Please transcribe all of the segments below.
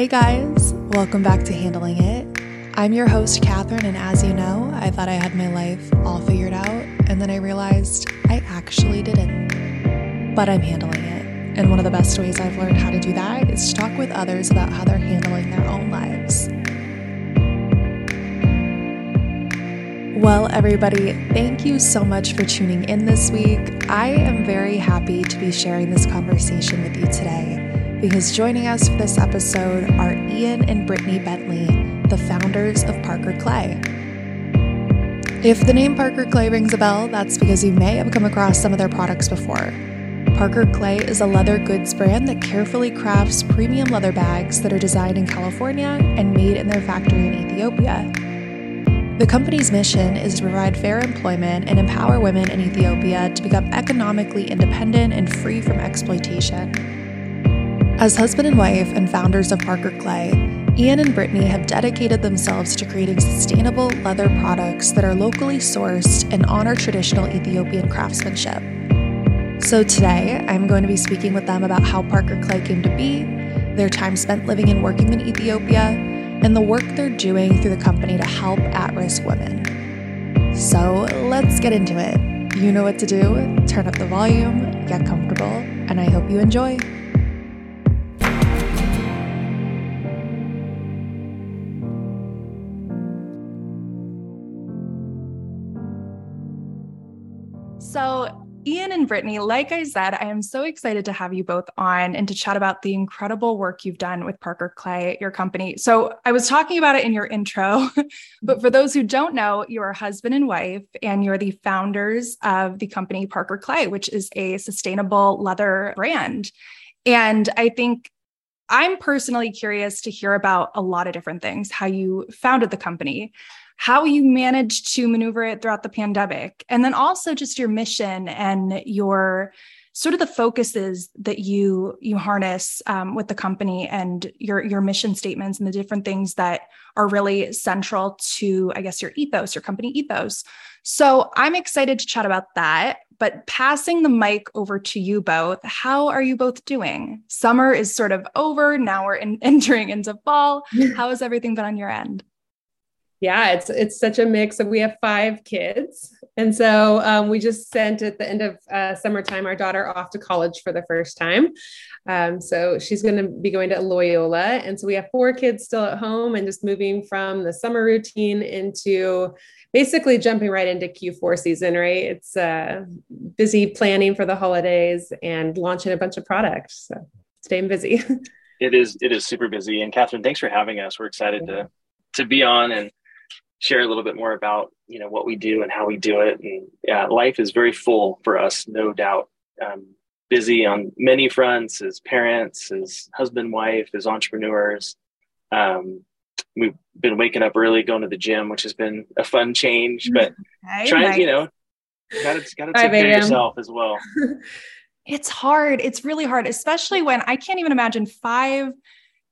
Hey guys, welcome back to Handling It. I'm your host, Catherine, and as you know, I thought I had my life all figured out, and then I realized I actually didn't. But I'm handling it. And one of the best ways I've learned how to do that is to talk with others about how they're handling their own lives. Well, everybody, thank you so much for tuning in this week. I am very happy to be sharing this conversation with you today because joining us for this episode are Ian and Brittany Bentley, the founders of Parker Clay. If the name Parker Clay rings a bell, that's because you may have come across some of their products before. Parker Clay is a leather goods brand that carefully crafts premium leather bags that are designed in California and made in their factory in Ethiopia. The company's mission is to provide fair employment and empower women in Ethiopia to become economically independent and free from exploitation. As husband and wife and founders of Parker Clay, Ian and Brittany have dedicated themselves to creating sustainable leather products that are locally sourced and honor traditional Ethiopian craftsmanship. So today, I'm going to be speaking with them about how Parker Clay came to be, their time spent living and working in Ethiopia, and the work they're doing through the company to help at risk women. So let's get into it. You know what to do. Turn up the volume, get comfortable, and I hope you enjoy. Ian and Brittany, like I said, I am so excited to have you both on and to chat about the incredible work you've done with Parker Clay, your company. So, I was talking about it in your intro, but for those who don't know, you're husband and wife, and you're the founders of the company Parker Clay, which is a sustainable leather brand. And I think I'm personally curious to hear about a lot of different things how you founded the company, how you managed to maneuver it throughout the pandemic, and then also just your mission and your sort of the focuses that you you harness um, with the company and your your mission statements and the different things that are really central to i guess your ethos your company ethos. So i'm excited to chat about that but passing the mic over to you both how are you both doing? Summer is sort of over. Now we're in, entering into fall. How has everything been on your end yeah, it's it's such a mix of we have five kids, and so um, we just sent at the end of uh, summertime our daughter off to college for the first time. Um, so she's going to be going to Loyola, and so we have four kids still at home, and just moving from the summer routine into basically jumping right into Q4 season. Right, it's uh, busy planning for the holidays and launching a bunch of products. So staying busy. it is it is super busy, and Catherine, thanks for having us. We're excited yeah. to to be on and share a little bit more about you know what we do and how we do it. And yeah life is very full for us no doubt. Um, busy on many fronts as parents as husband wife as entrepreneurs. Um, we've been waking up early going to the gym which has been a fun change but hey, trying nice. you know gotta gotta take care of yourself as well. It's hard. It's really hard especially when i can't even imagine five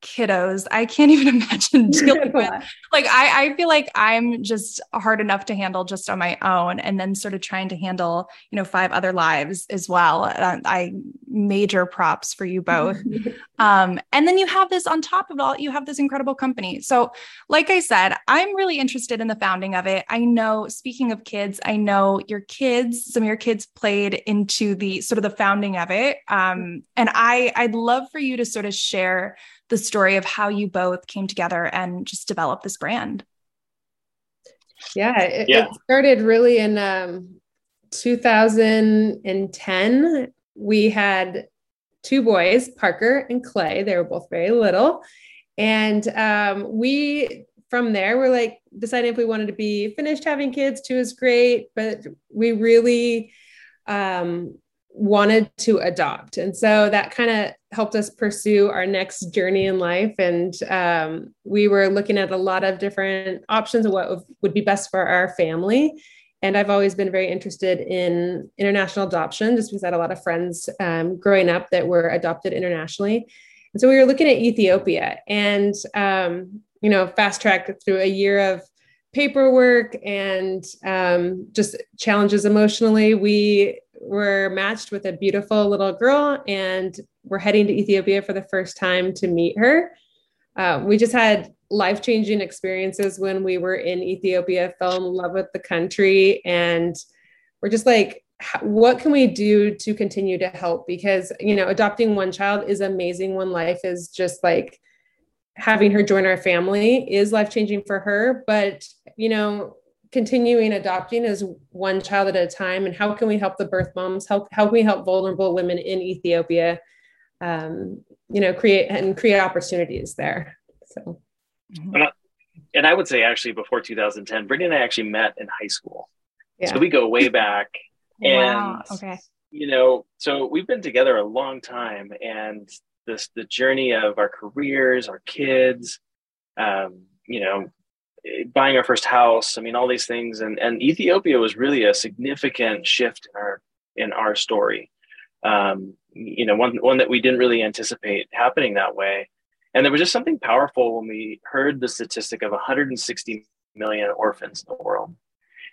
kiddos i can't even imagine dealing with like I, I feel like i'm just hard enough to handle just on my own and then sort of trying to handle you know five other lives as well uh, i major props for you both. Um, and then you have this on top of all you have this incredible company. So like i said i'm really interested in the founding of it. I know speaking of kids i know your kids some of your kids played into the sort of the founding of it. Um, and i i'd love for you to sort of share the story of how you both came together and just developed this brand. Yeah, it, yeah. it started really in um, 2010. We had two boys, Parker and Clay. They were both very little. And um, we, from there, we're like deciding if we wanted to be finished having kids. Two is great, but we really um, wanted to adopt. And so that kind of helped us pursue our next journey in life. And um, we were looking at a lot of different options of what would be best for our family. And I've always been very interested in international adoption just because I had a lot of friends um, growing up that were adopted internationally. And so we were looking at Ethiopia and, um, you know, fast track through a year of paperwork and um, just challenges emotionally. We were matched with a beautiful little girl and we're heading to Ethiopia for the first time to meet her. uh, we just had life changing experiences when we were in Ethiopia, fell in love with the country, and we're just like, what can we do to continue to help? Because, you know, adopting one child is amazing when life is just like having her join our family is life changing for her. But, you know, continuing adopting is one child at a time. And how can we help the birth moms? How, how can we help vulnerable women in Ethiopia? Um, you know, create and create opportunities there. So, and I, and I would say actually before 2010, Brittany and I actually met in high school. Yeah. So we go way back. And, wow. Okay. You know, so we've been together a long time, and this the journey of our careers, our kids, um, you know, buying our first house. I mean, all these things, and and Ethiopia was really a significant shift in our in our story. Um, you know, one one that we didn't really anticipate happening that way. And there was just something powerful when we heard the statistic of 160 million orphans in the world.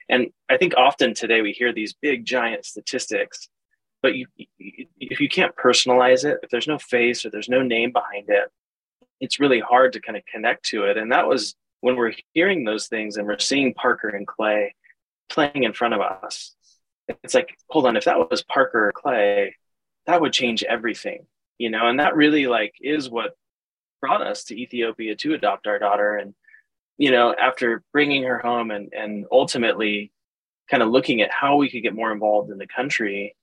And I think often today we hear these big, giant statistics, but you, if you can't personalize it, if there's no face or there's no name behind it, it's really hard to kind of connect to it. And that was when we're hearing those things and we're seeing Parker and Clay playing in front of us. It's like, hold on, if that was Parker or Clay, that would change everything, you know? And that really like is what brought us to Ethiopia to adopt our daughter. And you know, after bringing her home and, and ultimately kind of looking at how we could get more involved in the country.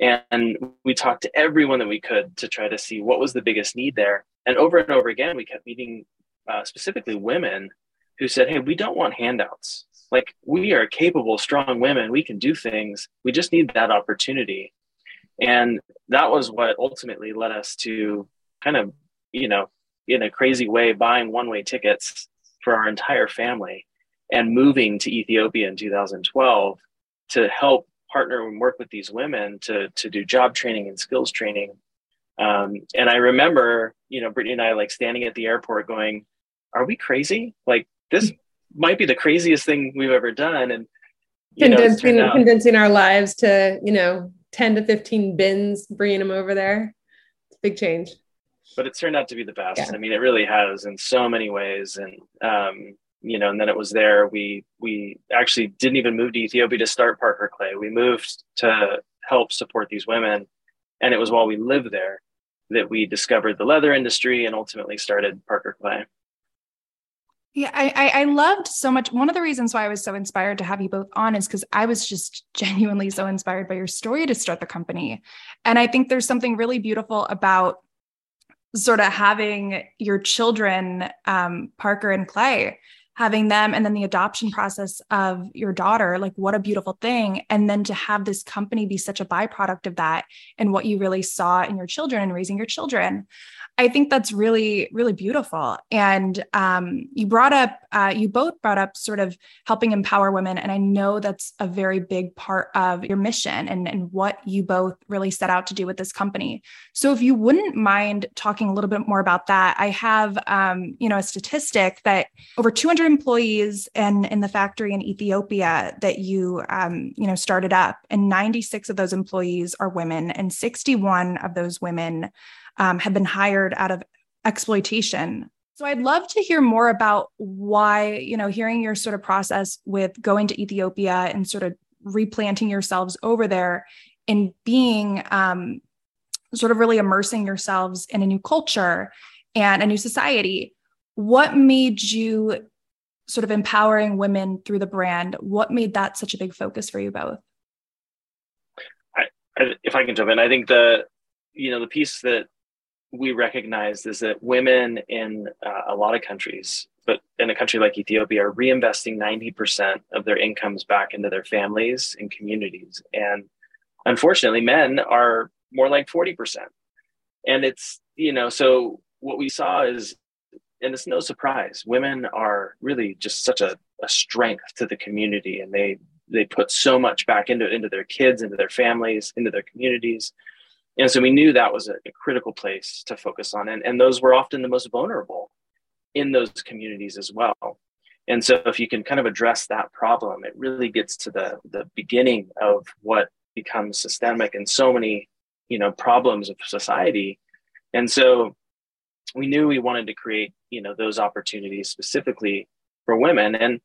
And we talked to everyone that we could to try to see what was the biggest need there. And over and over again, we kept meeting uh, specifically women who said, Hey, we don't want handouts. Like, we are capable, strong women. We can do things. We just need that opportunity. And that was what ultimately led us to kind of, you know, in a crazy way, buying one way tickets for our entire family and moving to Ethiopia in 2012 to help partner and work with these women to, to do job training and skills training. Um, and I remember, you know, Brittany and I like standing at the airport going, are we crazy? Like this might be the craziest thing we've ever done. And condensing, know, condensing our lives to, you know, 10 to 15 bins, bringing them over there. Big change but it's turned out to be the best. Yeah. I mean, it really has in so many ways. And, um, you know, and then it was there. We, we actually didn't even move to Ethiopia to start Parker Clay. We moved to help support these women. And it was while we lived there that we discovered the leather industry and ultimately started Parker Clay. Yeah, I, I loved so much. One of the reasons why I was so inspired to have you both on is because I was just genuinely so inspired by your story to start the company. And I think there's something really beautiful about sort of having your children, um, Parker and Clay, having them and then the adoption process of your daughter like what a beautiful thing and then to have this company be such a byproduct of that and what you really saw in your children and raising your children I think that's really, really beautiful. And um, you brought up, uh, you both brought up sort of helping empower women. And I know that's a very big part of your mission and, and what you both really set out to do with this company. So if you wouldn't mind talking a little bit more about that, I have, um, you know, a statistic that over 200 employees in, in the factory in Ethiopia that you, um, you know, started up and 96 of those employees are women and 61 of those women um, have been hired out of exploitation. So I'd love to hear more about why, you know, hearing your sort of process with going to Ethiopia and sort of replanting yourselves over there and being um, sort of really immersing yourselves in a new culture and a new society. What made you sort of empowering women through the brand? What made that such a big focus for you both? I, if I can jump in, I think the you know the piece that we recognize is that women in uh, a lot of countries, but in a country like Ethiopia, are reinvesting 90% of their incomes back into their families and communities. And unfortunately, men are more like 40%. And it's, you know, so what we saw is, and it's no surprise, women are really just such a, a strength to the community and they they put so much back into into their kids, into their families, into their communities and so we knew that was a, a critical place to focus on. And, and those were often the most vulnerable in those communities as well. And so if you can kind of address that problem, it really gets to the, the beginning of what becomes systemic and so many, you know, problems of society. And so we knew we wanted to create you know those opportunities specifically for women and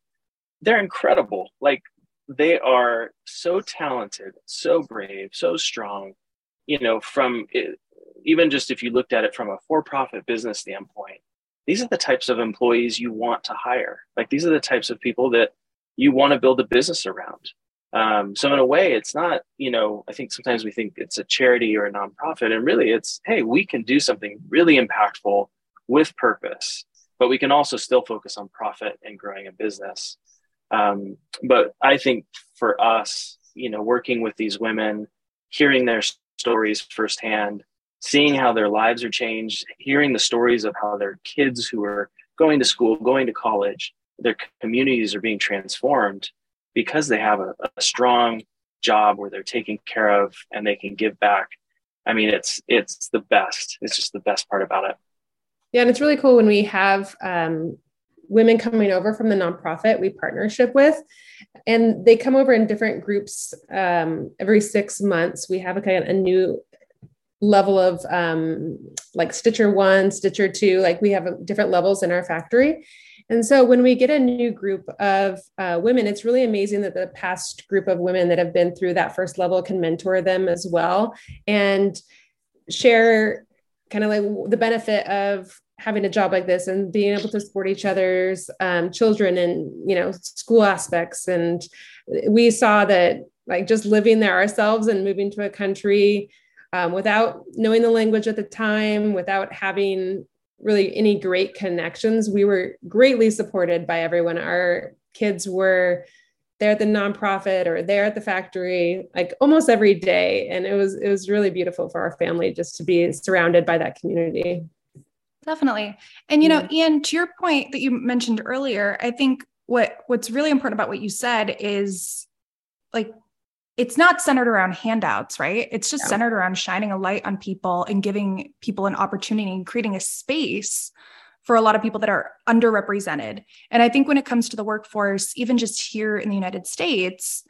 they're incredible. Like they are so talented so brave so strong you know from it, even just if you looked at it from a for-profit business standpoint these are the types of employees you want to hire. Like these are the types of people that you want to build a business around um, so in a way it's not you know i think sometimes we think it's a charity or a nonprofit and really it's hey we can do something really impactful with purpose but we can also still focus on profit and growing a business. Um, but i think for us you know working with these women hearing their stories firsthand seeing how their lives are changed hearing the stories of how their kids who are going to school going to college their communities are being transformed because they have a, a strong job where they're taken care of and they can give back. I mean, it's it's the best. It's just the best part about it. Yeah, and it's really cool when we have um, women coming over from the nonprofit we partnership with, and they come over in different groups um, every six months. We have a kind of a new level of um, like Stitcher one, Stitcher two. Like we have different levels in our factory, and so when we get a new group of uh, women, it's really amazing that the past group of women that have been through that first level can mentor them as well and share kind of like the benefit of having a job like this and being able to support each other's um, children and you know school aspects. And we saw that like just living there ourselves and moving to a country um, without knowing the language at the time without having really any great connections. We were greatly supported by everyone. Our kids were there at the nonprofit or there at the factory like almost every day and it was it was really beautiful for our family just to be surrounded by that community definitely and you know ian to your point that you mentioned earlier i think what what's really important about what you said is like it's not centered around handouts, right? It's just centered around shining a light on people and giving people an opportunity and creating a space for a lot of people that are underrepresented. And I think when it comes to the workforce, even just here in the United States,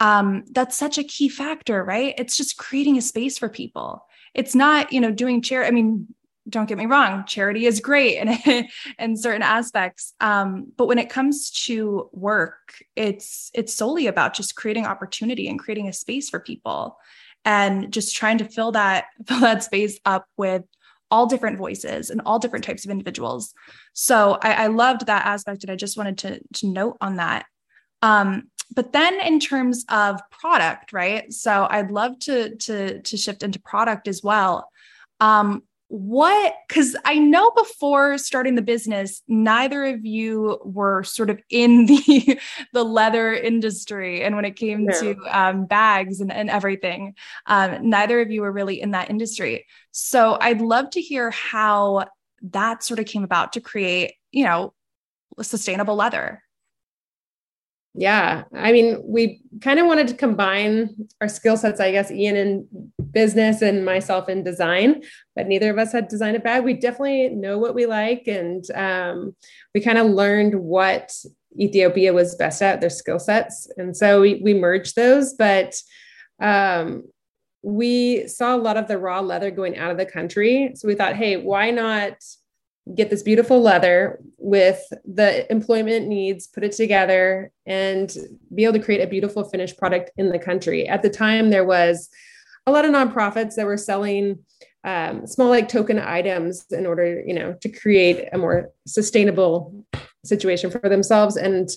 um, that's such a key factor, right? It's just creating a space for people. It's not, you know, doing chair. I mean, don't get me wrong charity is great in, in certain aspects. Um, but when it comes to work it's it's solely about just creating opportunity and creating a space for people and just trying to fill that fill that space up with all different voices and all different types of individuals. So i, I loved that aspect and i just wanted to, to note on that. Um, but then in terms of product right? So i'd love to to to shift into product as well. Um, what because i know before starting the business neither of you were sort of in the the leather industry and when it came to um, bags and, and everything um, neither of you were really in that industry. So i'd love to hear how that sort of came about to create you know sustainable leather yeah i mean we kind of wanted to combine our skill sets i guess ian in business and myself in design but neither of us had designed a bag we definitely know what we like and um, we kind of learned what ethiopia was best at their skill sets and so we, we merged those but um, we saw a lot of the raw leather going out of the country. So we thought hey why not get this beautiful leather with the employment needs, put it together, and be able to create a beautiful finished product in the country. At the time, there was a lot of nonprofits that were selling um, small like token items in order, you know, to create a more sustainable situation for themselves. And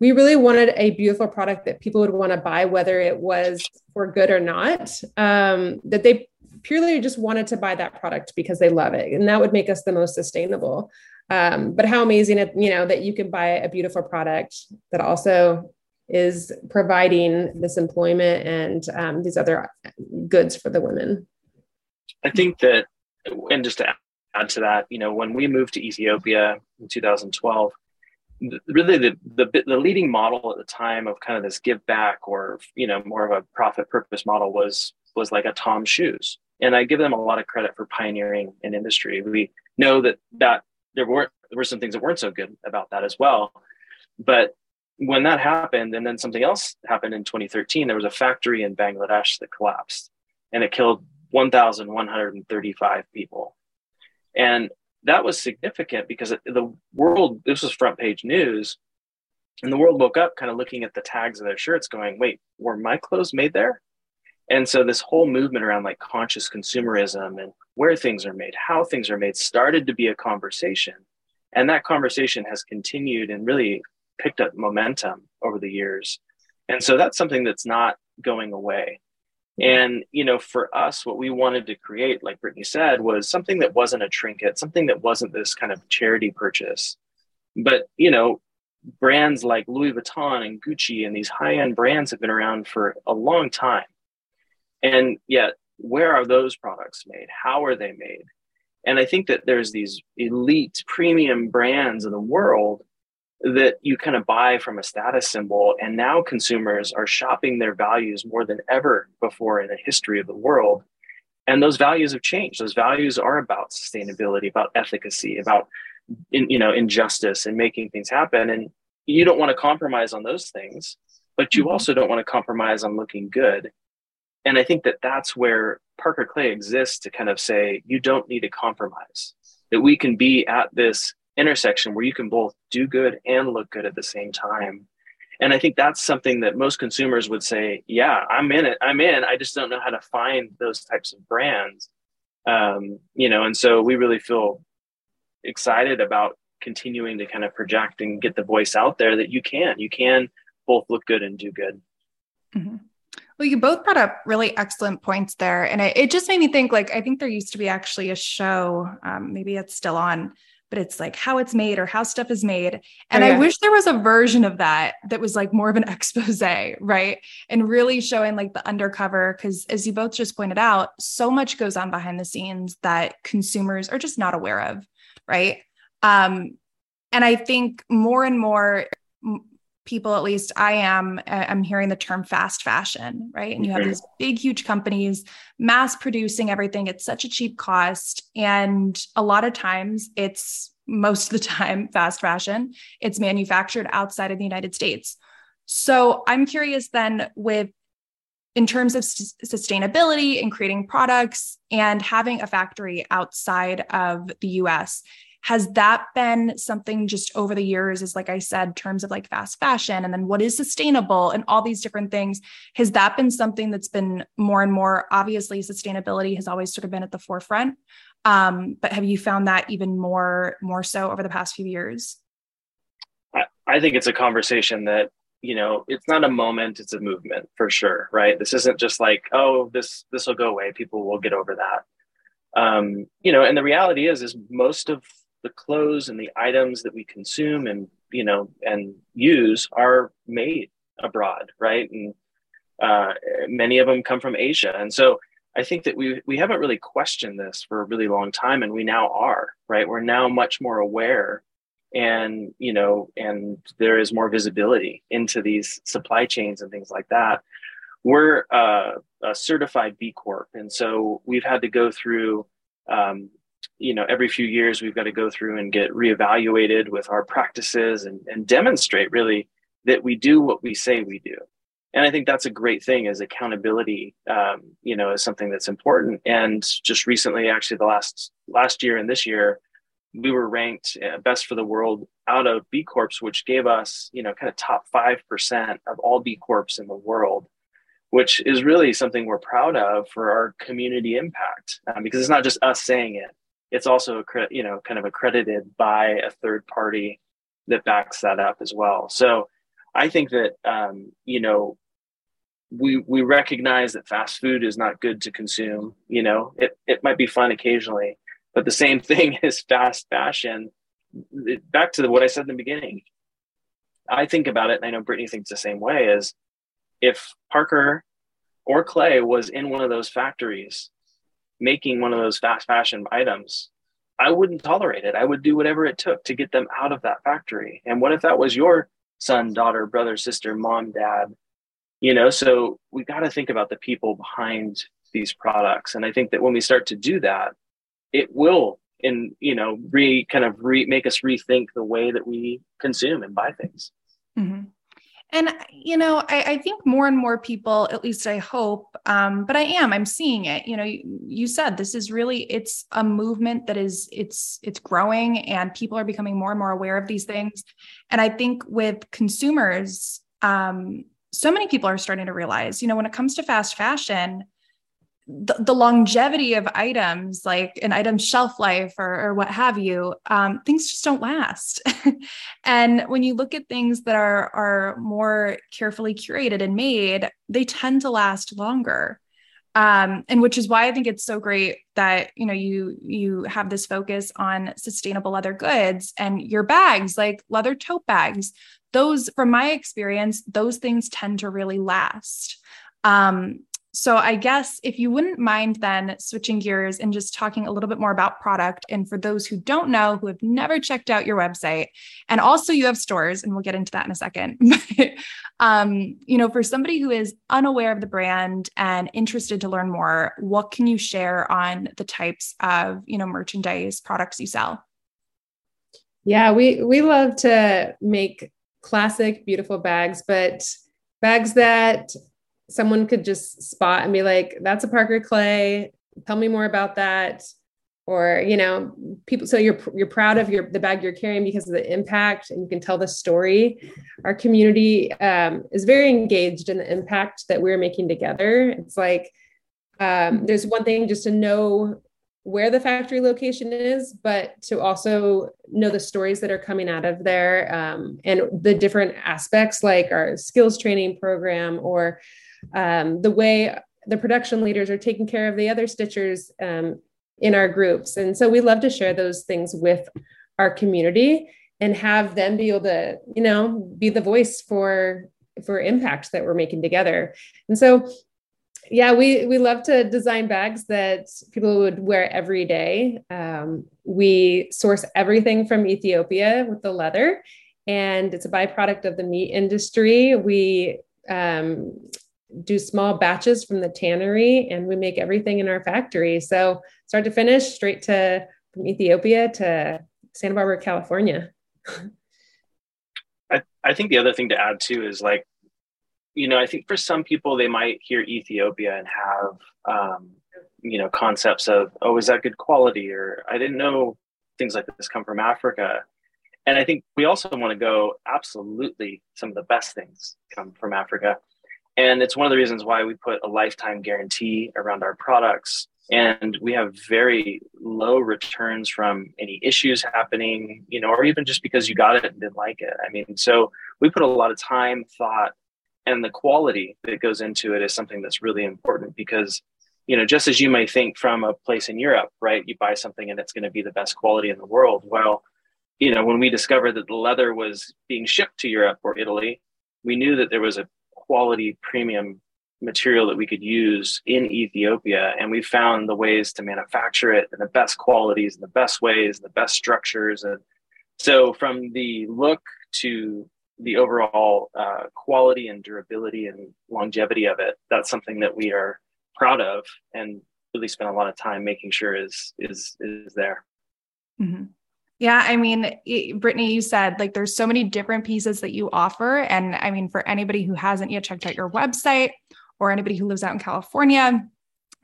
we really wanted a beautiful product that people would want to buy, whether it was for good or not. Um, that they purely just wanted to buy that product because they love it. And that would make us the most sustainable. Um, but how amazing it you know that you can buy a beautiful product that also is providing this employment and um, these other goods for the women. I think that and just to add to that you know when we moved to ethiopia in 2012 really the, the the leading model at the time of kind of this give back or you know more of a profit purpose model was was like a TOMS shoes and I give them a lot of credit for pioneering an industry. We know that that there weren't there were some things that weren't so good about that as well, but when that happened, and then something else happened in 2013, there was a factory in Bangladesh that collapsed, and it killed 1,135 people. And that was significant because the world, this was front page news, and the world woke up kind of looking at the tags of their shirts going, wait, were my clothes made there? And so this whole movement around like conscious consumerism and where things are made, how things are made started to be a conversation. And that conversation has continued and really picked up momentum over the years. And so that's something that's not going away. Mm-hmm. And, you know, for us, what we wanted to create, like Brittany said, was something that wasn't a trinket, something that wasn't this kind of charity purchase. But, you know, brands like Louis Vuitton and Gucci and these high end brands have been around for a long time. And yet, where are those products made? How are they made? And I think that there's these elite premium brands in the world that you kind of buy from a status symbol. And now consumers are shopping their values more than ever before in the history of the world. And those values have changed. Those values are about sustainability, about efficacy, about in, you know injustice and making things happen. And you don't want to compromise on those things, but you mm-hmm. also don't want to compromise on looking good. And I think that that's where Parker Clay exists to kind of say you don't need to compromise. That we can be at this intersection where you can both do good and look good at the same time. And I think that's something that most consumers would say, yeah, I'm in it. I'm in. I just don't know how to find those types of brands. Um, you know, and so we really feel excited about continuing to kind of project and get the voice out there that you can, you can both look good and do good. Mm-hmm. Well, you both brought up really excellent points there. And it, it, just made me think like, I think there used to be actually a show, um, maybe it's still on, but it's like how it's made or how stuff is made. And oh, yeah. I wish there was a version of that that was like more of an expose, right? And really showing like the undercover. Cause as you both just pointed out, so much goes on behind the scenes that consumers are just not aware of, right? Um, and I think more and more people at least i am uh, i'm hearing the term fast fashion right? And you have these big huge companies mass producing everything at such a cheap cost. And a lot of times it's most of the time fast fashion. It's manufactured outside of the united states. So i'm curious then with in terms of sustainability and creating products and having a factory outside of the US has that been something just over the years is like i said terms of like fast fashion and then what is sustainable and all these different things? Has that been something that's been more and more obviously sustainability has always sort of been at the forefront um, but have you found that even more more so over the past few years? I, I think it's a conversation that you know it's not a moment it's a movement for sure right? This isn't just like oh this this will go away people will get over that. Um, you know and the reality is is most of the clothes and the items that we consume and you know and use are made abroad right? And uh, many of them come from asia. And so i think that we we haven't really questioned this for a really long time and we now are right? We're now much more aware and you know and there is more visibility into these supply chains and things like that. We're uh, a certified b corp and so we've had to go through um, you know every few years we've got to go through and get reevaluated with our practices and, and demonstrate really that we do what we say we do. And i think that's a great thing as accountability um, you know is something that's important. And just recently actually the last last year and this year we were ranked uh, best for the world out of b corps which gave us you know kind of top 5% of all b corps in the world which is really something we're proud of for our community impact um, because it's not just us saying it it's also you know kind of accredited by a third party that backs that up as well. So I think that um, you know we we recognize that fast food is not good to consume. You know, it it might be fun occasionally, but the same thing is fast fashion. Back to what I said in the beginning. I think about it, and I know Brittany thinks the same way. Is if Parker or Clay was in one of those factories making one of those fast fashion items, I wouldn't tolerate it. I would do whatever it took to get them out of that factory. And what if that was your son, daughter, brother, sister, mom, dad? You know, so we got to think about the people behind these products. And I think that when we start to do that, it will and you know re kind of re make us rethink the way that we consume and buy things mm-hmm. And, you know, I, I, think more and more people, at least I hope, um, but I am, I'm seeing it. You know, you, you, said this is really, it's a movement that is, it's, it's growing and people are becoming more and more aware of these things. And I think with consumers, um, so many people are starting to realize, you know, when it comes to fast fashion, the, the, longevity of items, like an item's shelf life or, or what have you, um, things just don't last. and when you look at things that are are more carefully curated and made, they tend to last longer. Um, and which is why I think it's so great that you know you you have this focus on sustainable leather goods and your bags, like leather tote bags. Those, from my experience, those things tend to really last. Um, so I guess if you wouldn't mind then switching gears and just talking a little bit more about product. And for those who don't know, who have never checked out your website, and also you have stores, and we'll get into that in a second. um, you know, for somebody who is unaware of the brand and interested to learn more, what can you share on the types of, you know, merchandise products you sell? Yeah, we we love to make classic, beautiful bags, but bags that someone could just spot and be like, that's a Parker Clay. Tell me more about that. Or, you know, people, so you're, you're proud of your, the bag you're carrying because of the impact and you can tell the story. Our community um, is very engaged in the impact that we're making together. It's like, um, there's one thing just to know where the factory location is, but to also know the stories that are coming out of there um, and the different aspects like our skills training program or um, the way the production leaders are taking care of the other stitchers um, in our groups. And so we love to share those things with our community and have them be able to, you know, be the voice for for impact that we're making together. And so yeah, we we love to design bags that people would wear every day. Um, we source everything from Ethiopia with the leather, and it's a byproduct of the meat industry. We um, do small batches from the tannery and we make everything in our factory. So start to finish, straight to from Ethiopia to Santa Barbara, California. I, I think the other thing to add too is like, you know, I think for some people they might hear Ethiopia and have, um, you know, concepts of, oh, is that good quality? Or I didn't know things like this come from Africa. And I think we also want to go, absolutely, some of the best things come from Africa. And it's one of the reasons why we put a lifetime guarantee around our products. And we have very low returns from any issues happening, you know, or even just because you got it and didn't like it. I mean, so we put a lot of time, thought, and the quality that goes into it is something that's really important because you know just as you may think from a place in europe right you buy something and it's going to be the best quality in the world well you know when we discovered that the leather was being shipped to europe or italy we knew that there was a quality premium material that we could use in Ethiopia. And we found the ways to manufacture it in the best qualities and the best ways and the best structures. And so from the look to the overall uh, quality and durability and longevity of it, that's something that we are proud of and really spend a lot of time making sure is is is there. Mm-hmm. Yeah, I mean, Brittany, you said like there's so many different pieces that you offer. And I mean, for anybody who hasn't yet checked out your website or anybody who lives out in California,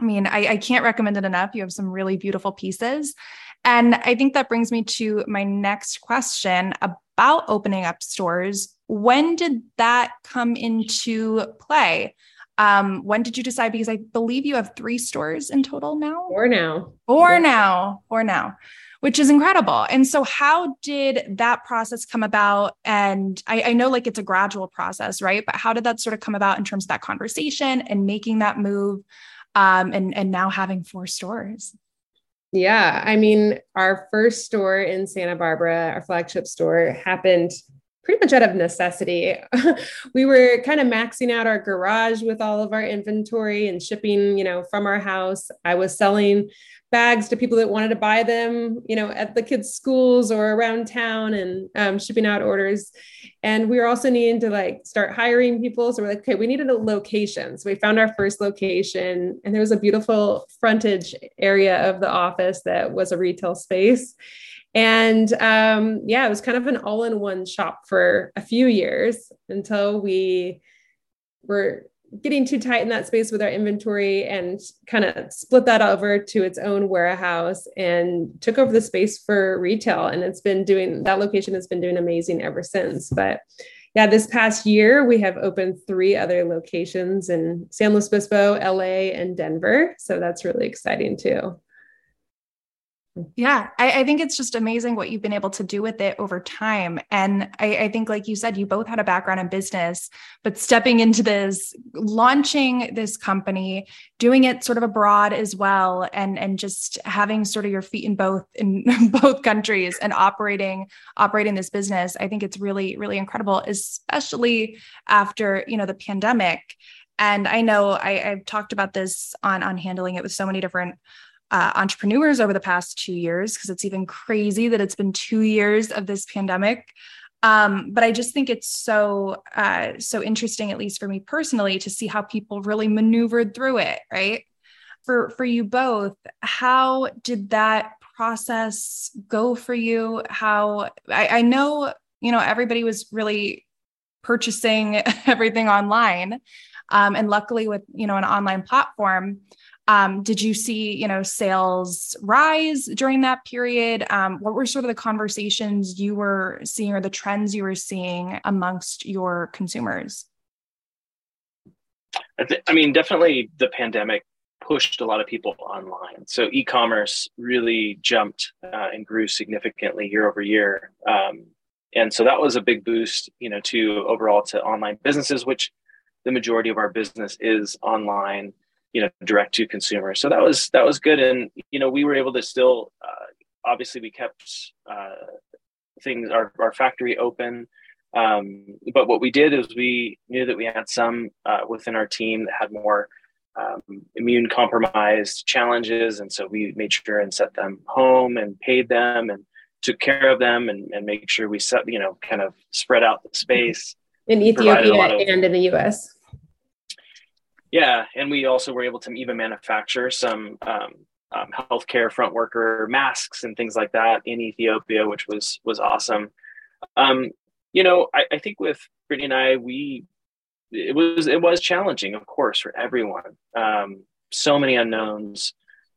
I mean, I, I can't recommend it enough. You have some really beautiful pieces. And I think that brings me to my next question about opening up stores. When did that come into play? Um, when did you decide? Because I believe you have three stores in total now. Four now. Four yeah. now. Four now which is incredible. And so, how did that process come about? And I, I, know like it's a gradual process, right? But how did that sort of come about in terms of that conversation and making that move um, and, and now having four stores? Yeah. I mean, our first store in Santa Barbara, our flagship store, happened pretty much out of necessity. we were kind of maxing out our garage with all of our inventory and shipping, you know, from our house. I was selling bags to people that wanted to buy them, you know, at the kids' schools or around town and um, shipping out orders. And we were also needing to like start hiring people. So we're like, okay, we needed a location. So we found our first location and there was a beautiful frontage area of the office that was a retail space. And um, yeah, it was kind of an all in one shop for a few years until we were getting too tight in that space with our inventory and kind of split that over to its own warehouse and took over the space for retail. And it's been doing that location has been doing amazing ever since. But yeah, this past year we have opened three other locations in San Luis Obispo, LA, and Denver. So that's really exciting too. Yeah, I, I, think it's just amazing what you've been able to do with it over time. And I, I, think, like you said, you both had a background in business, but stepping into this, launching this company, doing it sort of abroad as well, and and just having sort of your feet in both in both countries and operating operating this business, I think it's really really incredible, especially after you know the pandemic. And I know I, I've talked about this on on handling it with so many different uh, entrepreneurs over the past two years because it's even crazy that it's been two years of this pandemic. Um, but i just think it's so uh, so interesting at least for me personally to see how people really maneuvered through it right? For for you both how did that process go for you? How I, I know you know everybody was really purchasing everything online um, and luckily with you know an online platform um, did you see, you know, sales rise during that period? Um, what were sort of the conversations you were seeing or the trends you were seeing amongst your consumers? I, th- I mean, definitely the pandemic pushed a lot of people online. So e-commerce really jumped uh, and grew significantly year over year. Um, and so that was a big boost, you know, to overall to online businesses, which the majority of our business is online you know direct to consumer. So that was that was good. And you know we were able to still uh, obviously we kept uh, things our, our factory open. Um, but what we did is we knew that we had some uh, within our team that had more um, immune compromised challenges. And so we made sure and set them home and paid them and took care of them and, and make sure we set you know kind of spread out the space. In ethiopia of, and in the us yeah, and we also were able to even manufacture some um, um, healthcare front worker masks and things like that in Ethiopia, which was was awesome. Um, you know, I, I think with Brittany and I, we it was it was challenging, of course, for everyone. Um, so many unknowns,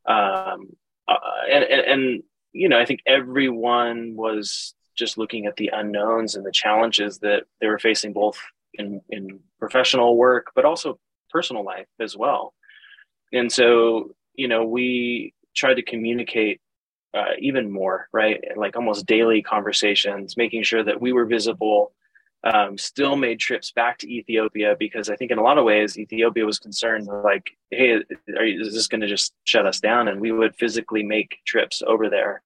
um, uh, and, and and you know, I think everyone was just looking at the unknowns and the challenges that they were facing, both in in professional work, but also personal life as well. And so, you know, we tried to communicate uh, even more, right? Like almost daily conversations, making sure that we were visible. Um, still made trips back to Ethiopia because I think in a lot of ways Ethiopia was concerned like, hey, you, is this going to just shut us down? And we would physically make trips over there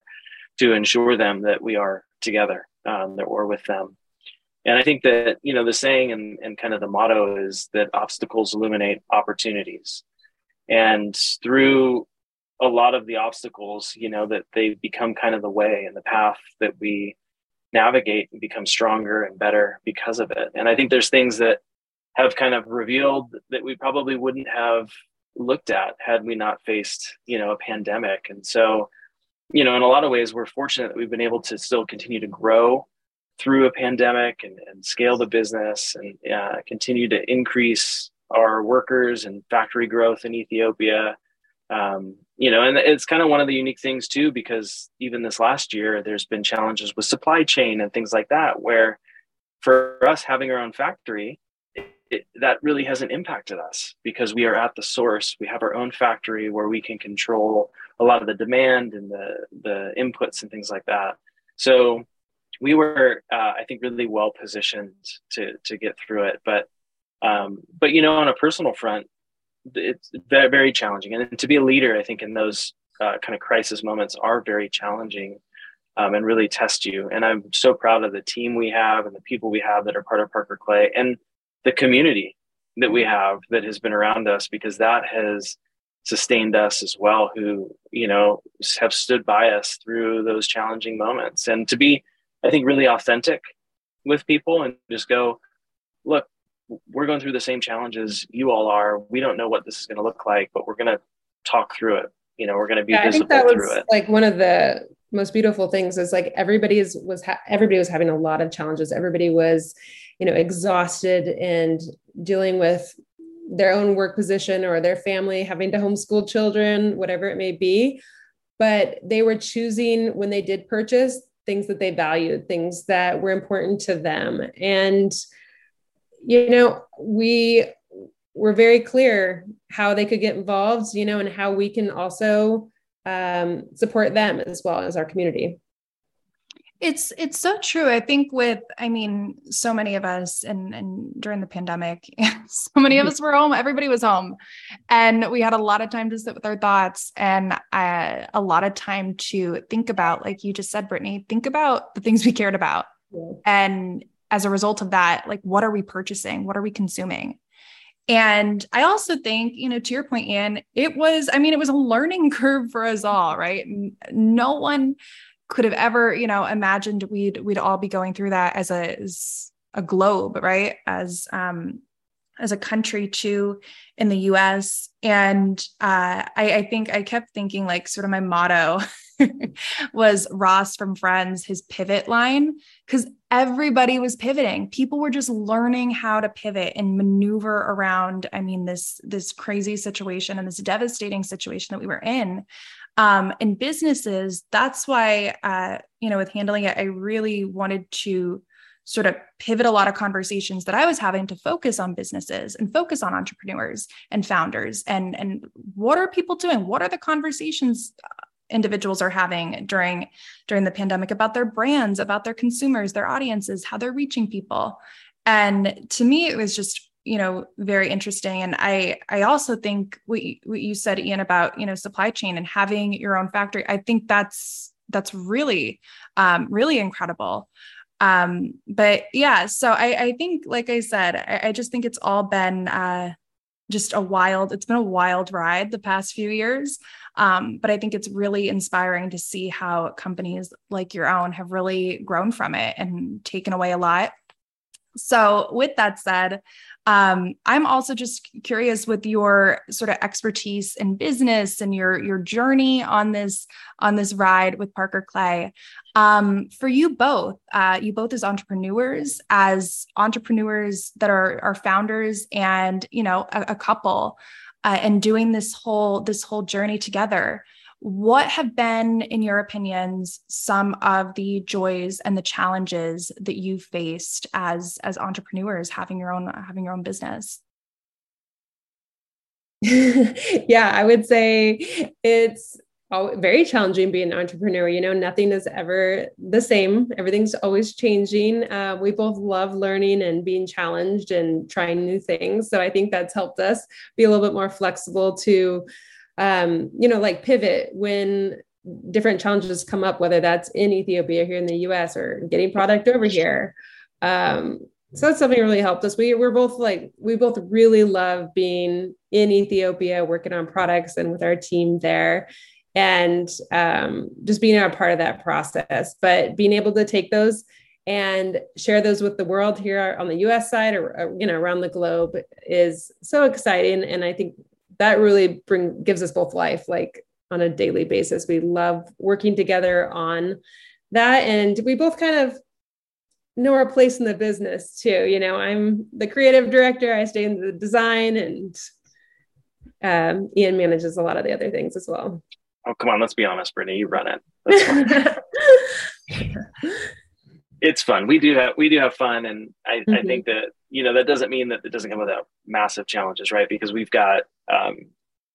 to ensure them that we are together, um, that we're with them and i think that you know the saying and, and kind of the motto is that obstacles illuminate opportunities. And through a lot of the obstacles you know that they become kind of the way and the path that we navigate and become stronger and better because of it. And i think there's things that have kind of revealed that we probably wouldn't have looked at had we not faced you know a pandemic. And so you know in a lot of ways we're fortunate that we've been able to still continue to grow through a pandemic and, and scale the business and uh, continue to increase our workers and factory growth in Ethiopia. Um, you know, and it's kind of one of the unique things too, because even this last year, there's been challenges with supply chain and things like that, where for us having our own factory, it, that really hasn't impacted us because we are at the source. We have our own factory where we can control a lot of the demand and the the inputs and things like that. So we were, uh, I think, really well positioned to to get through it. But um, but you know, on a personal front, it's very, challenging. And to be a leader, I think, in those uh, kind of crisis moments are very challenging um, and really test you. And I'm so proud of the team we have and the people we have that are part of Parker Clay and the community that we have that has been around us because that has sustained us as well who you know have stood by us through those challenging moments and to be I think, really authentic with people and just go, look, we're going through the same challenges you all are. We don't know what this is going to look like, but we're going to talk through it. You know, we're going to be yeah, visible I think that was Like one of the most beautiful things is like everybody is, was ha- everybody was having a lot of challenges. Everybody was, you know, exhausted and dealing with their own work position or their family having to homeschool children, whatever it may be. But they were choosing when they did purchase things that they valued, things that were important to them. And, you know, we were very clear how they could get involved, you know, and how we can also um, support them as well as our community. It's it's so true. I think with I mean, so many of us and and during the pandemic, so many of us were home. Everybody was home, and we had a lot of time to sit with our thoughts and uh, a lot of time to think about, like you just said, Brittany, think about the things we cared about, yeah. and as a result of that, like what are we purchasing? What are we consuming? And I also think, you know, to your point, Ian, it was, I mean, it was a learning curve for us all, right? No one could have ever, you know, imagined we'd we'd all be going through that as a as a globe, right? As um as a country too in the US. And uh I, I think I kept thinking like sort of my motto was Ross from Friends, his pivot line, because everybody was pivoting. People were just learning how to pivot and maneuver around. I mean, this this crazy situation and this devastating situation that we were in. Um, and businesses, that's why uh, you know, with handling it, I really wanted to sort of pivot a lot of conversations that I was having to focus on businesses and focus on entrepreneurs and founders and and what are people doing? What are the conversations individuals are having during during the pandemic about their brands about their consumers their audiences how they're reaching people and to me it was just you know very interesting. And i i also think what you, what you said ian about you know supply chain and having your own factory i think that's that's really um really incredible. Um but yeah so i i think like i said i, I just think it's all been uh just a wild it's been a wild ride the past few years. Um, but I think it's really inspiring to see how companies like your own have really grown from it and taken away a lot. So, with that said, um, I'm also just curious with your sort of expertise in business and your your journey on this on this ride with Parker Clay. Um, for you both, uh, you both as entrepreneurs, as entrepreneurs that are are founders, and you know a, a couple uh, and doing this whole this whole journey together what have been in your opinions some of the joys and the challenges that you faced as as entrepreneurs having your own having your own business yeah i would say it's very challenging being an entrepreneur. You know, nothing is ever the same. Everything's always changing. Uh, we both love learning and being challenged and trying new things. So I think that's helped us be a little bit more flexible to, um, you know, like pivot when different challenges come up, whether that's in Ethiopia here in the U.S. or getting product over here. Um, so that's something really helped us. We we're both like we both really love being in Ethiopia, working on products and with our team there and um, just being a part of that process. But being able to take those and share those with the world here on the U.S. side or you know around the globe is so exciting, and I think that really bring gives us both life like on a daily basis. We love working together on that, and we both kind of know our place in the business too. You know, I'm the creative director. I stay in the design, and um, Ian manages a lot of the other things as well. Oh, come on, let's be honest, Brittany. You run it. That's it's fun. We do have we do have fun, and I, mm-hmm. I think that you know that doesn't mean that it doesn't come without massive challenges, right? Because we've got um,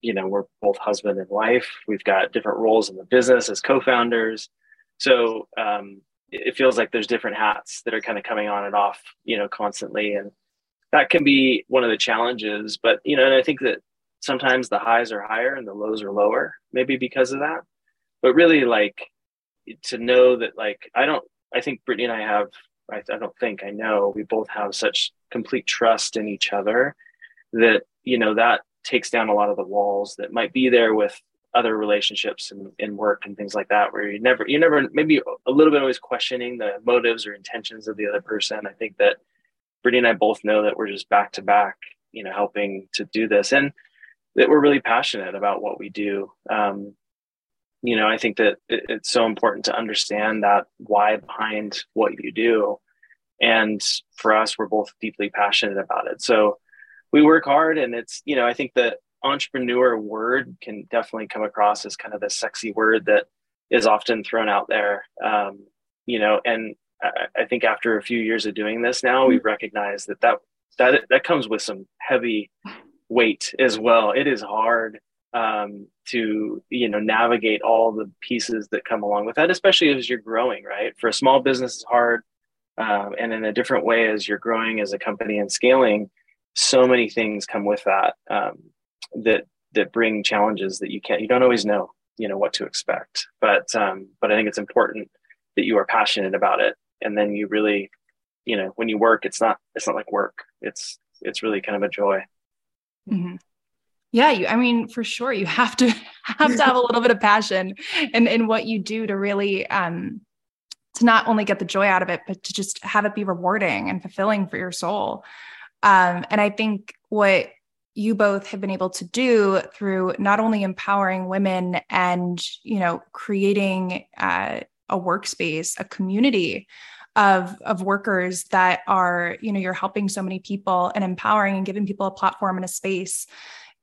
you know we're both husband and wife. We've got different roles in the business as co-founders, so um, it feels like there's different hats that are kind of coming on and off, you know, constantly, and that can be one of the challenges. But you know, and I think that sometimes the highs are higher and the lows are lower, maybe because of that. But really, like to know that, like, I don't, I think Brittany and I have, I, I don't think, I know we both have such complete trust in each other that, you know, that takes down a lot of the walls that might be there with other relationships and in work and things like that where you never you never maybe a little bit always questioning the motives or intentions of the other person i think that brittany and i both know that we're just back to back you know helping to do this and that we're really passionate about what we do. Um, you know, I think that it, it's so important to understand that why behind what you do. And for us, we're both deeply passionate about it. So we work hard and it's, you know, I think the entrepreneur word can definitely come across as kind of the sexy word that is often thrown out there. Um, you know, and I, I, think after a few years of doing this now, we've recognized that that, that, that comes with some heavy weight as well. It is hard um, to you know navigate all the pieces that come along with that, especially as you're growing. Right, for a small business, it's hard, um, and in a different way as you're growing as a company and scaling. So many things come with that um, that that bring challenges that you can't you don't always know you know what to expect. But um, but I think it's important that you are passionate about it, and then you really you know when you work, it's not it's not like work. It's it's really kind of a joy. Mm-hmm. Yeah, you, I mean, for sure, you have to have to have a little bit of passion in, in what you do to really um, to not only get the joy out of it, but to just have it be rewarding and fulfilling for your soul. Um, and I think what you both have been able to do through not only empowering women and you know creating uh, a workspace, a community of of workers that are you know you're helping so many people and empowering and giving people a platform and a space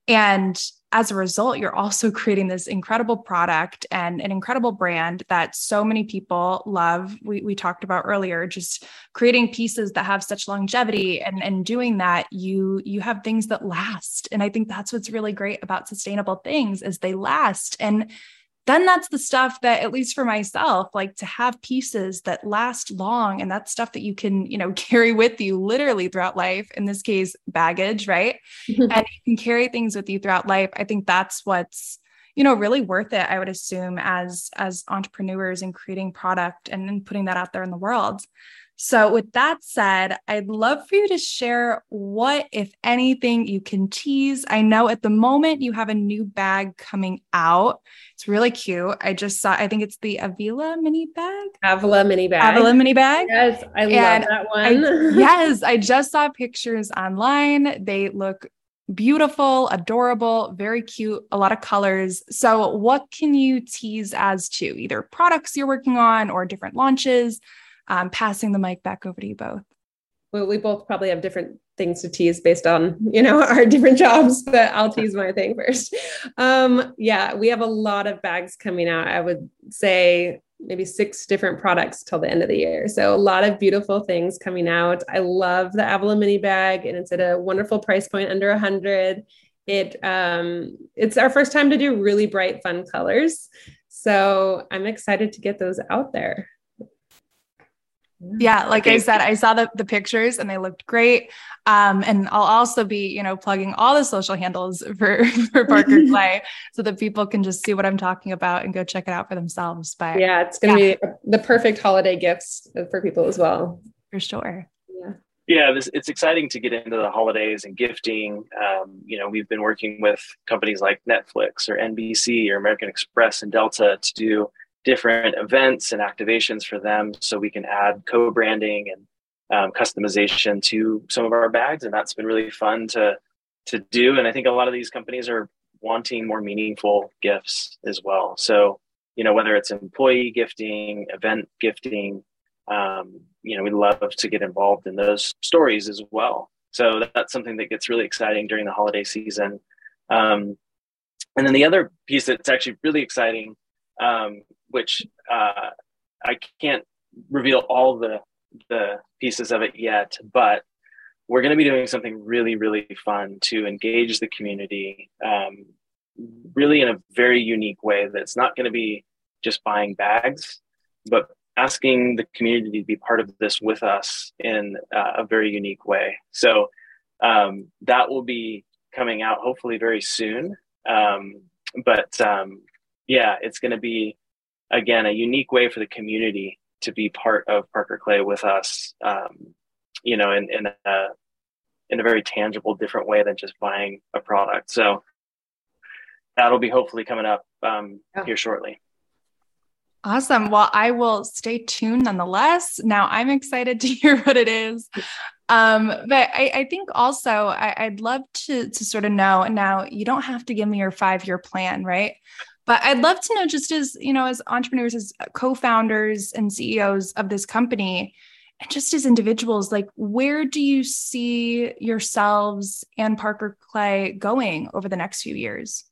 and as a result, you're also creating this incredible product and an incredible brand that so many people love. We, we talked about earlier, just creating pieces that have such longevity and, and doing that, you you have things that last. And I think that's what's really great about sustainable things is they last. And then that's the stuff that at least for myself like to have pieces that last long and that's stuff that you can you know carry with you literally throughout life in this case baggage right? Mm-hmm. And you can carry things with you throughout life. I think that's what's you know really worth it i would assume as as entrepreneurs and creating product and then putting that out there in the world so, with that said, I'd love for you to share what, if anything, you can tease. I know at the moment you have a new bag coming out. It's really cute. I just saw, I think it's the Avila mini bag. Avila mini bag. Avila mini bag. Yes, I and love that one. I, yes, I just saw pictures online. They look beautiful, adorable, very cute, a lot of colors. So, what can you tease as to either products you're working on or different launches? Um, passing the mic back over to you both. Well, we both probably have different things to tease based on you know our different jobs but i'll tease my thing first. Um yeah we have a lot of bags coming out i would say maybe six different products till the end of the year. So a lot of beautiful things coming out. I love the avila mini bag and it's at a wonderful price point under a hundred. It um it's our first time to do really bright fun colors. So i'm excited to get those out there yeah like i said i saw the, the pictures and they looked great. Um, and i'll also be you know plugging all the social handles for for parker clay so that people can just see what i'm talking about and go check it out for themselves. But yeah it's going to yeah. be the perfect holiday gifts for people as well. For sure. Yeah. Yeah this, it's exciting to get into the holidays and gifting. Um, you know we've been working with companies like netflix or nbc or american express and delta to do different events and activations for them so we can add co-branding and um, customization to some of our bags and that's been really fun to to do and i think a lot of these companies are wanting more meaningful gifts as well. So you know whether it's employee gifting event gifting um, you know we love to get involved in those stories as well. So that's something that gets really exciting during the holiday season. Um, and then the other piece that's actually really exciting um, which uh, I can't reveal all the the pieces of it yet, but we're going to be doing something really, really fun to engage the community, um, really in a very unique way. That's not going to be just buying bags, but asking the community to be part of this with us in uh, a very unique way. So um, that will be coming out hopefully very soon. Um, but um, yeah, it's going to be again a unique way for the community to be part of Parker Clay with us. Um, you know, in in a in a very tangible, different way than just buying a product. So that'll be hopefully coming up um, yeah. here shortly. Awesome. Well, I will stay tuned nonetheless. Now I'm excited to hear what it is. Um, but I, I, think also I, would love to, to sort of know now you don't have to give me your five year plan, right? But I'd love to know, just as you know, as entrepreneurs, as co-founders and CEOs of this company, and just as individuals, like where do you see yourselves and Parker Clay going over the next few years?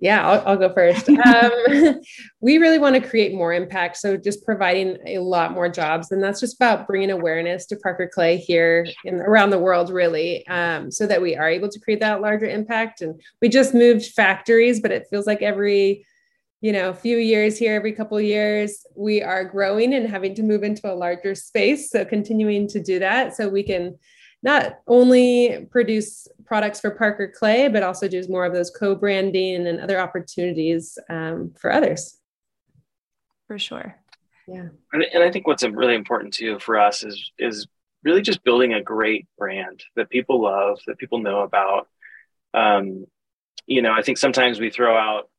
Yeah, I'll, I'll go first. Um, we really want to create more impact. So, just providing a lot more jobs. And that's just about bringing awareness to Parker Clay here and around the world, really, um, so that we are able to create that larger impact. And we just moved factories, but it feels like every you know, few years here, every couple of years, we are growing and having to move into a larger space. So continuing to do that so we can not only produce products for Parker Clay, but also do more of those co-branding and other opportunities um, for others. For sure. Yeah. And I think what's really important too for us is is really just building a great brand that people love, that people know about. Um, you know, I think sometimes we throw out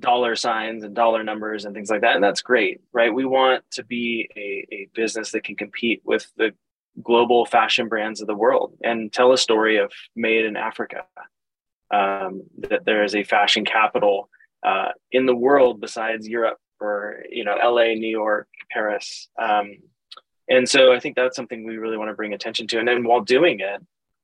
dollar signs and dollar numbers and things like that, and that's great, right? We want to be a, a business that can compete with the global fashion brands of the world and tell a story of made in Africa. Um, that there is a fashion capital uh, in the world besides Europe or you know LA, New York, Paris. Um, and so I think that's something we really want to bring attention to. And then while doing it,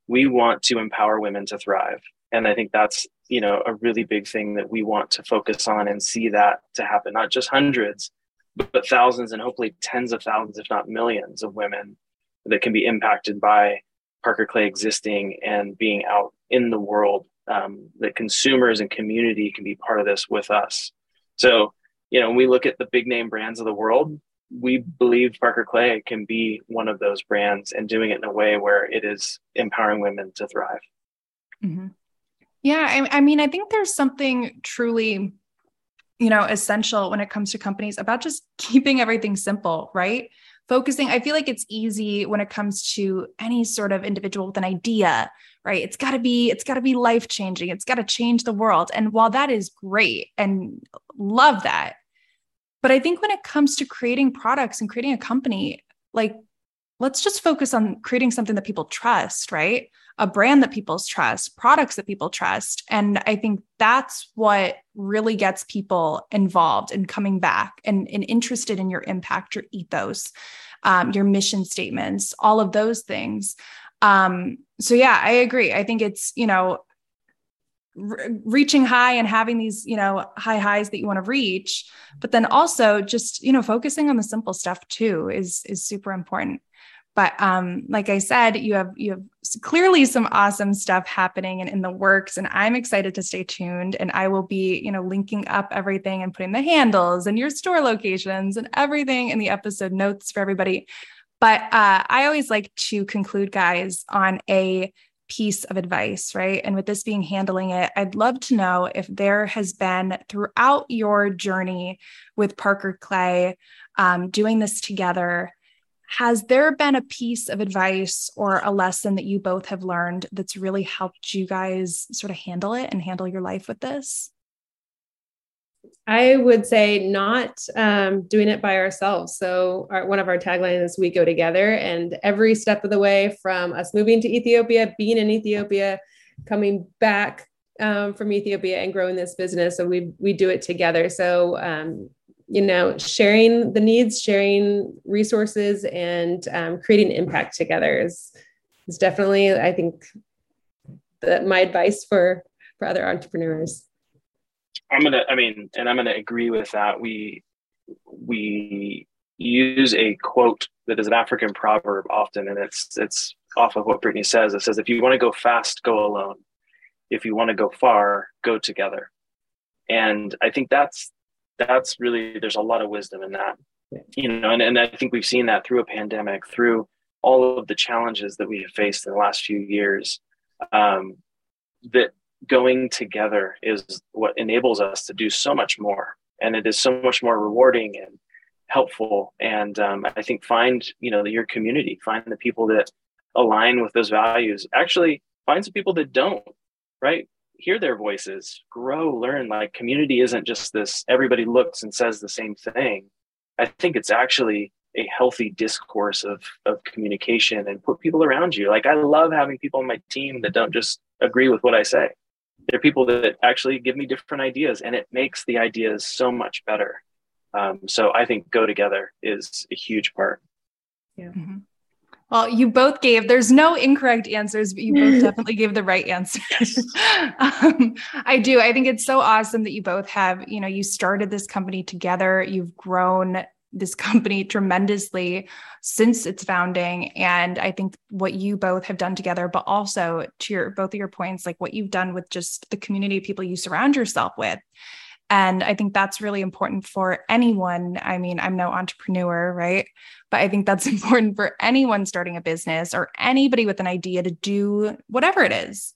we want to empower women to thrive. And I think that's you know a really big thing that we want to focus on and see that to happen. Not just hundreds, but thousands and hopefully tens of thousands, if not millions, of women that can be impacted by Parker Clay existing and being out in the world. Um, that consumers and community can be part of this with us. So, you know, when we look at the big name brands of the world, we believe Parker Clay can be one of those brands and doing it in a way where it is empowering women to thrive. Mm-hmm. Yeah, I, I mean, I think there's something truly, you know, essential when it comes to companies about just keeping everything simple, right? Focusing i feel like it's easy when it comes to any sort of individual with an idea right? It's got to be it's got to be life changing it's got to change the world. And while that is great and love that but i think when it comes to creating products and creating a company like let's just focus on creating something that people trust right a brand that people trust, products that people trust. And I think that's what really gets people involved and coming back and, and interested in your impact, your ethos, um, your mission statements, all of those things. Um, so, yeah, I agree. I think it's, you know, reaching high and having these you know high highs that you want to reach but then also just you know focusing on the simple stuff too is is super important but um, like I said, you have you have clearly some awesome stuff happening and in the works, and I'm excited to stay tuned. And I will be, you know, linking up everything and putting the handles and your store locations and everything in the episode notes for everybody. But uh, I always like to conclude, guys, on a piece of advice, right? And with this being handling it, I'd love to know if there has been throughout your journey with Parker Clay, um, doing this together, has there been a piece of advice or a lesson that you both have learned that's really helped you guys sort of handle it and handle your life with this? I would say not um, doing it by ourselves. So, our, one of our taglines is "We go together," and every step of the way, from us moving to Ethiopia, being in Ethiopia, coming back um, from Ethiopia, and growing this business, so we we do it together. So, um, you know, sharing the needs, sharing resources, and um, creating impact together is is definitely, I think, my advice for for other entrepreneurs. I'm gonna, I mean, and I'm gonna agree with that. We we use a quote that is an African proverb often, and it's it's off of what Brittany says. It says, "If you want to go fast, go alone. If you want to go far, go together." And I think that's that's really there's a lot of wisdom in that. You know and, and i think we've seen that through a pandemic through all of the challenges that we have faced in the last few years um, that going together is what enables us to do so much more. And it is so much more rewarding and helpful. And um, i think find you know your community find the people that align with those values. Actually find some people that don't right hear their voices, grow, learn. Like community isn't just this everybody looks and says the same thing. I think it's actually a healthy discourse of of communication and put people around you. Like I love having people on my team that don't just agree with what I say. they're people that actually give me different ideas and it makes the ideas so much better. Um, so I think go together is a huge part. Yeah. Mm-hmm. Well, you both gave, there's no incorrect answers, but you both definitely gave the right answer. um, I do. I think it's so awesome that you both have, you know, you started this company together, you've grown this company tremendously since its founding. And I think what you both have done together, but also to your both of your points, like what you've done with just the community of people you surround yourself with. And I think that's really important for anyone. I mean, I'm no entrepreneur, right? But I think that's important for anyone starting a business or anybody with an idea to do whatever it is.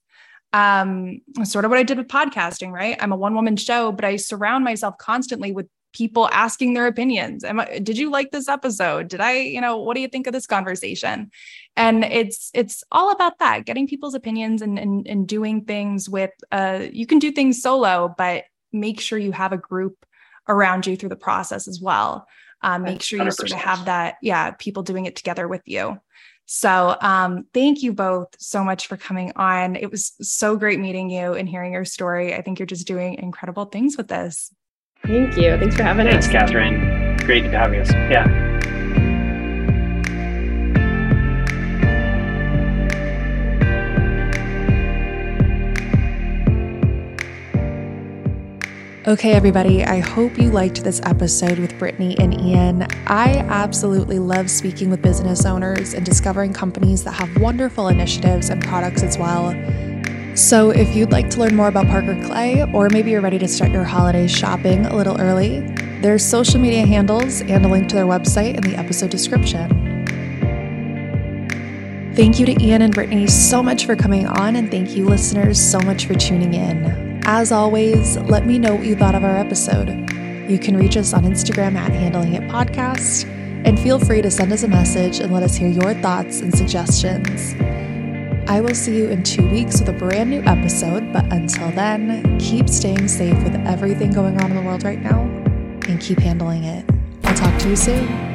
Um, sort of what I did with podcasting, right? I'm a one woman show, but I surround myself constantly with people asking their opinions. Am I, did you like this episode? Did I, you know, what do you think of this conversation? And it's it's all about that, getting people's opinions and and, and doing things with uh you can do things solo, but make sure you have a group around you through the process as well. Um, make sure you 100%. sort of have that, yeah, people doing it together with you. So, um, thank you both so much for coming on. It was so great meeting you and hearing your story. I think you're just doing incredible things with this. Thank you. Thanks for having Thanks, us. Thanks, Catherine. Great to have you. Yeah. Okay, everybody, I hope you liked this episode with Brittany and Ian. I absolutely love speaking with business owners and discovering companies that have wonderful initiatives and products as well. So, if you'd like to learn more about Parker Clay, or maybe you're ready to start your holiday shopping a little early, there's social media handles and a link to their website in the episode description. Thank you to Ian and Brittany so much for coming on, and thank you, listeners, so much for tuning in. As always, let me know what you thought of our episode. You can reach us on Instagram at Handling It Podcast, and feel free to send us a message and let us hear your thoughts and suggestions. I will see you in two weeks with a brand new episode, but until then, keep staying safe with everything going on in the world right now and keep handling it. I'll talk to you soon.